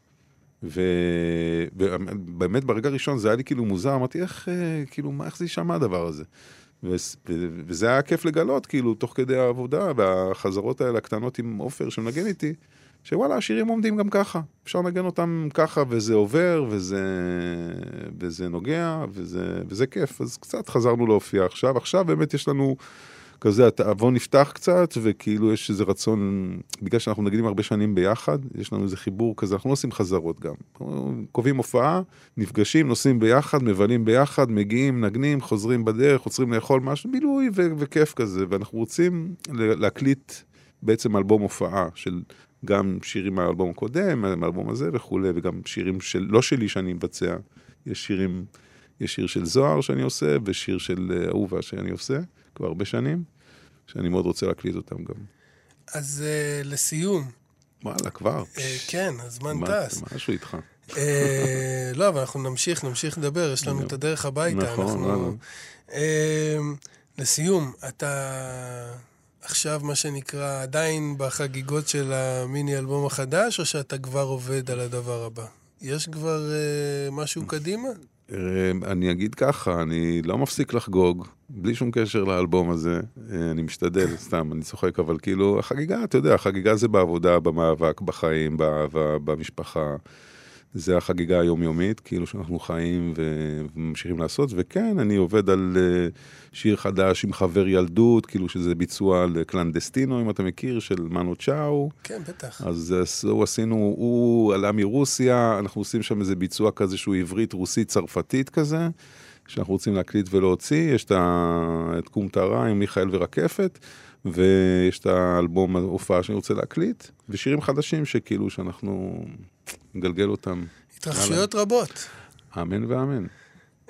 D: ובאמת ברגע הראשון זה היה לי כאילו מוזר, אמרתי איך, אה, כאילו, מה, איך זה יישמע הדבר הזה? וזה היה כיף לגלות, כאילו, תוך כדי העבודה, והחזרות האלה הקטנות עם עופר שמנגן איתי, שוואלה, השירים עומדים גם ככה. אפשר לנגן אותם ככה, וזה עובר, וזה, וזה נוגע, וזה, וזה כיף. אז קצת חזרנו להופיע עכשיו. עכשיו באמת יש לנו כזה, התיאבון נפתח קצת, וכאילו יש איזה רצון, בגלל שאנחנו מנגנים הרבה שנים ביחד, יש לנו איזה חיבור כזה, אנחנו לא עושים חזרות גם. קובעים הופעה, נפגשים, נוסעים ביחד, מבלים ביחד, מגיעים, נגנים, חוזרים בדרך, עוצרים לאכול משהו, בילוי ו- וכיף כזה, ואנחנו רוצים להקליט בעצם אלבום הופעה של גם שירים מהאלבום הקודם, מהאלבום הזה וכולי, וגם שירים של, לא שלי שאני מבצע, יש שירים, יש שיר של זוהר שאני עושה, ושיר של אה, אהובה שאני עושה, כבר הרבה שנים, שאני מאוד רוצה להקליט אותם גם.
C: אז אה, לסיום,
D: וואלה, כבר.
C: אה, כן, הזמן
D: מה-
C: טס.
D: משהו איתך.
C: אה, לא, אבל אנחנו נמשיך, נמשיך לדבר, יש לנו את הדרך הביתה.
D: נכון,
C: אנחנו-
D: וואלה.
C: אה, לסיום, אתה עכשיו, מה שנקרא, עדיין בחגיגות של המיני אלבום החדש, או שאתה כבר עובד על הדבר הבא? יש כבר אה, משהו קדימה?
D: אה, אני אגיד ככה, אני לא מפסיק לחגוג, בלי שום קשר לאלבום הזה. אה, אני משתדל, סתם, אני צוחק, אבל כאילו, החגיגה, אתה יודע, החגיגה זה בעבודה, במאבק, בחיים, באהבה, במשפחה. זה החגיגה היומיומית, כאילו שאנחנו חיים וממשיכים לעשות, וכן, אני עובד על אה, שיר חדש עם חבר ילדות, כאילו שזה ביצוע לקלנדסטינו, אם אתה מכיר, של מנו צ'או.
C: כן, בטח.
D: אז אה, הוא עשינו, הוא עלה מרוסיה, אנחנו עושים שם איזה ביצוע כזה שהוא עברית, רוסית, צרפתית כזה, שאנחנו רוצים להקליט ולהוציא, יש את ה- את קום טהרה עם מיכאל ורקפת, ויש את האלבום ההופעה שאני רוצה להקליט, ושירים חדשים שכאילו שאנחנו נגלגל אותם.
C: התרחשויות רבות.
D: אמן ואמן.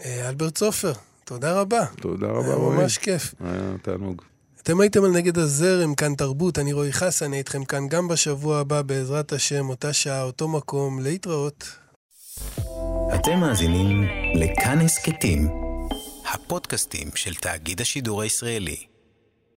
C: אה, אלברט סופר, תודה רבה.
D: תודה רבה,
C: היה
D: רועי.
C: ממש כיף.
D: היה תענוג.
C: אתם הייתם על נגד הזרם, כאן תרבות, אני רועי חסן, אני איתכם כאן גם בשבוע הבא, בעזרת השם, אותה שעה, אותו מקום, להתראות.
A: אתם מאזינים לכאן הסכתים, הפודקאסטים של תאגיד השידור הישראלי.